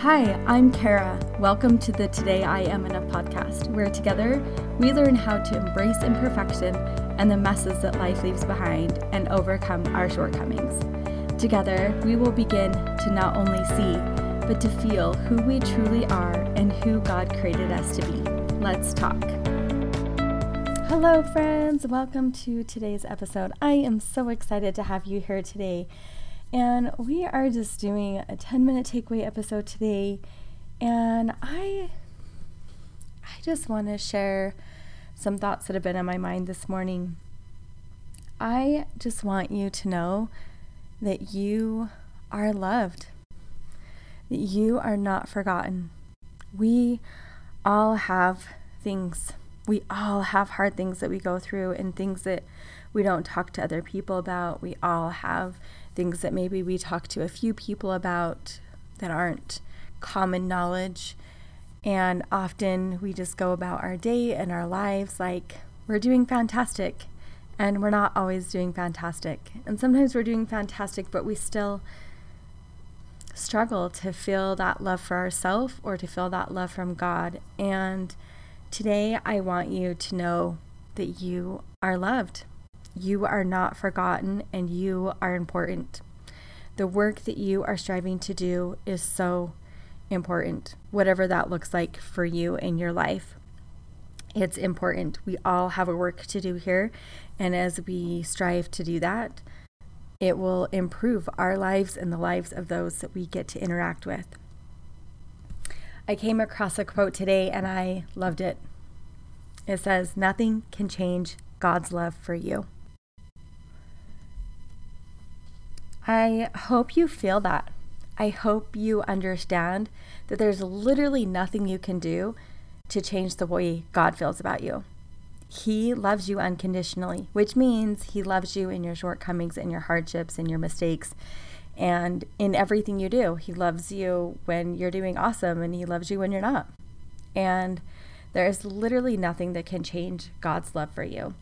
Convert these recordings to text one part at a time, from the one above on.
Hi, I'm Kara. Welcome to the Today I Am Enough podcast, where together we learn how to embrace imperfection and the messes that life leaves behind and overcome our shortcomings. Together, we will begin to not only see, but to feel who we truly are and who God created us to be. Let's talk. Hello, friends. Welcome to today's episode. I am so excited to have you here today. And we are just doing a 10 minute takeaway episode today. And I I just want to share some thoughts that have been on my mind this morning. I just want you to know that you are loved, that you are not forgotten. We all have things. We all have hard things that we go through and things that we don't talk to other people about. We all have things that maybe we talk to a few people about that aren't common knowledge. And often we just go about our day and our lives like we're doing fantastic. And we're not always doing fantastic. And sometimes we're doing fantastic, but we still struggle to feel that love for ourselves or to feel that love from God. And today I want you to know that you are loved. You are not forgotten and you are important. The work that you are striving to do is so important, whatever that looks like for you in your life. It's important. We all have a work to do here. And as we strive to do that, it will improve our lives and the lives of those that we get to interact with. I came across a quote today and I loved it. It says, Nothing can change God's love for you. I hope you feel that. I hope you understand that there's literally nothing you can do to change the way God feels about you. He loves you unconditionally, which means He loves you in your shortcomings and your hardships and your mistakes and in everything you do. He loves you when you're doing awesome and He loves you when you're not. And there is literally nothing that can change God's love for you.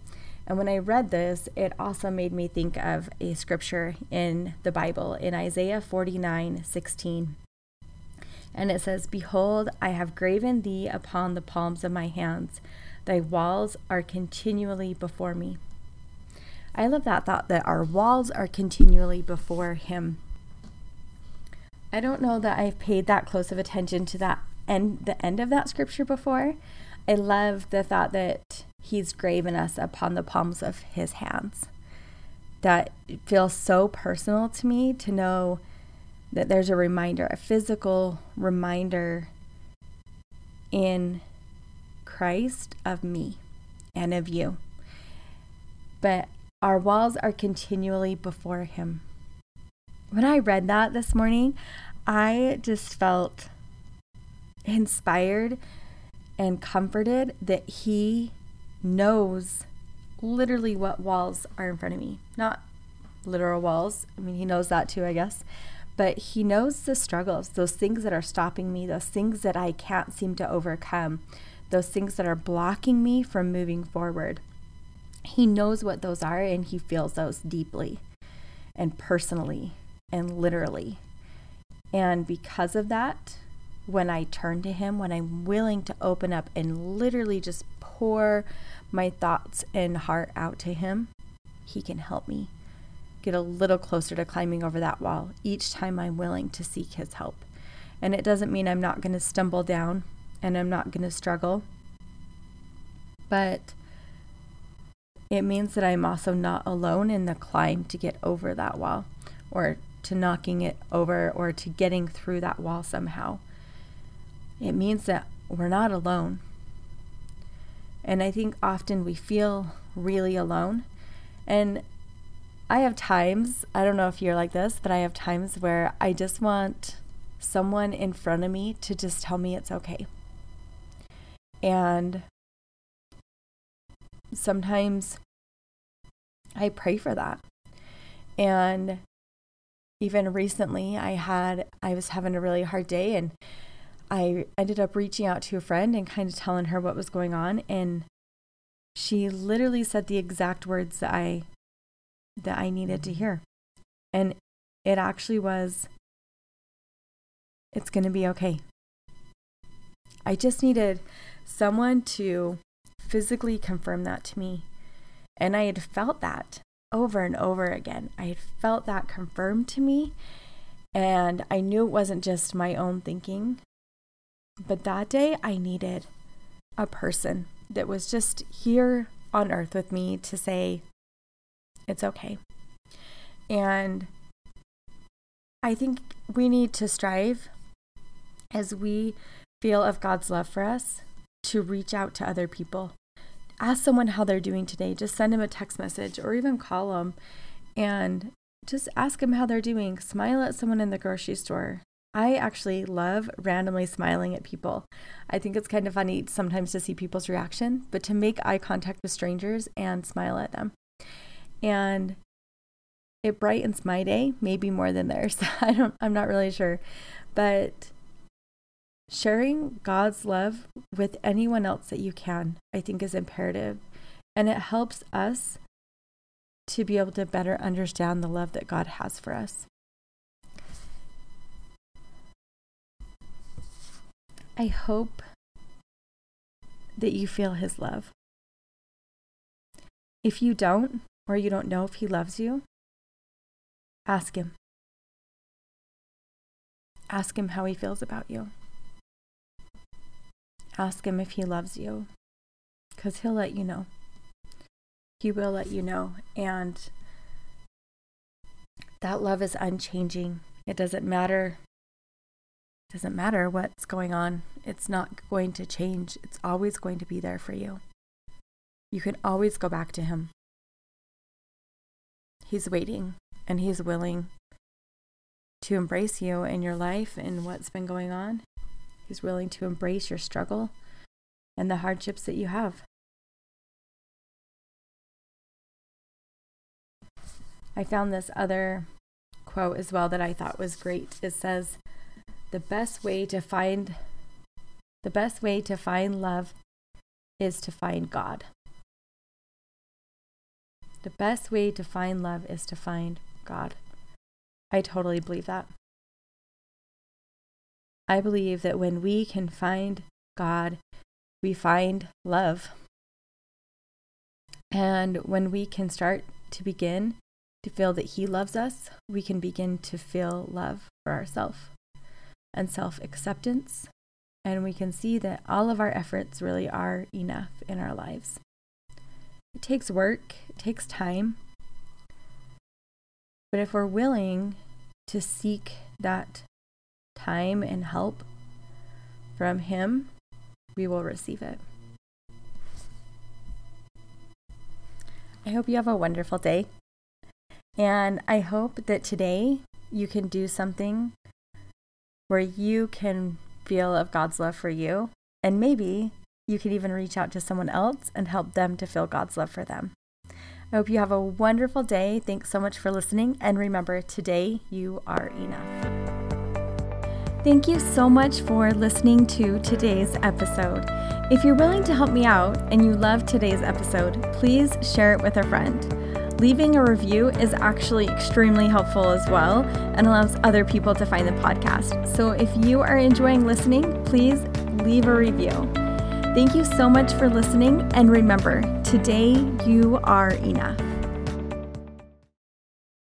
And when I read this, it also made me think of a scripture in the Bible in Isaiah 49 16. And it says, Behold, I have graven thee upon the palms of my hands, thy walls are continually before me. I love that thought that our walls are continually before him. I don't know that I've paid that close of attention to that end the end of that scripture before. I love the thought that he's graven us upon the palms of his hands. That feels so personal to me to know that there's a reminder, a physical reminder in Christ of me and of you. But our walls are continually before him. When I read that this morning, I just felt inspired and comforted that he knows literally what walls are in front of me. Not literal walls. I mean, he knows that too, I guess. But he knows the struggles, those things that are stopping me, those things that I can't seem to overcome, those things that are blocking me from moving forward. He knows what those are and he feels those deeply and personally and literally. And because of that, when I turn to him, when I'm willing to open up and literally just pour my thoughts and heart out to Him, He can help me get a little closer to climbing over that wall each time I'm willing to seek His help. And it doesn't mean I'm not going to stumble down and I'm not going to struggle, but it means that I'm also not alone in the climb to get over that wall or to knocking it over or to getting through that wall somehow. It means that we're not alone. And I think often we feel really alone. And I have times, I don't know if you're like this, but I have times where I just want someone in front of me to just tell me it's okay. And sometimes I pray for that. And even recently, I had, I was having a really hard day and I ended up reaching out to a friend and kind of telling her what was going on and she literally said the exact words that I that I needed to mm-hmm. hear. And it actually was It's going to be okay. I just needed someone to physically confirm that to me. And I had felt that over and over again. I had felt that confirmed to me. And I knew it wasn't just my own thinking. But that day, I needed a person that was just here on earth with me to say, it's okay. And I think we need to strive as we feel of God's love for us to reach out to other people. Ask someone how they're doing today. Just send them a text message or even call them and just ask them how they're doing. Smile at someone in the grocery store. I actually love randomly smiling at people. I think it's kind of funny sometimes to see people's reaction, but to make eye contact with strangers and smile at them. And it brightens my day, maybe more than theirs. I don't I'm not really sure. But sharing God's love with anyone else that you can, I think is imperative. And it helps us to be able to better understand the love that God has for us. I hope that you feel his love. If you don't, or you don't know if he loves you, ask him. Ask him how he feels about you. Ask him if he loves you, because he'll let you know. He will let you know. And that love is unchanging. It doesn't matter It doesn't matter what's going on, it's not going to change. It's always going to be there for you. You can always go back to Him. He's waiting and He's willing to embrace you in your life and what's been going on. He's willing to embrace your struggle and the hardships that you have. I found this other quote as well that I thought was great. It says, the best way to find the best way to find love is to find God. The best way to find love is to find God. I totally believe that. I believe that when we can find God, we find love. And when we can start to begin to feel that He loves us, we can begin to feel love for ourselves and self acceptance. And we can see that all of our efforts really are enough in our lives. It takes work, it takes time. But if we're willing to seek that time and help from Him, we will receive it. I hope you have a wonderful day. And I hope that today you can do something where you can feel of God's love for you. And maybe you could even reach out to someone else and help them to feel God's love for them. I hope you have a wonderful day. Thanks so much for listening. And remember, today you are enough. Thank you so much for listening to today's episode. If you're willing to help me out and you love today's episode, please share it with a friend. Leaving a review is actually extremely helpful as well and allows other people to find the podcast. So if you are enjoying listening, please leave a review. Thank you so much for listening, and remember, today you are enough.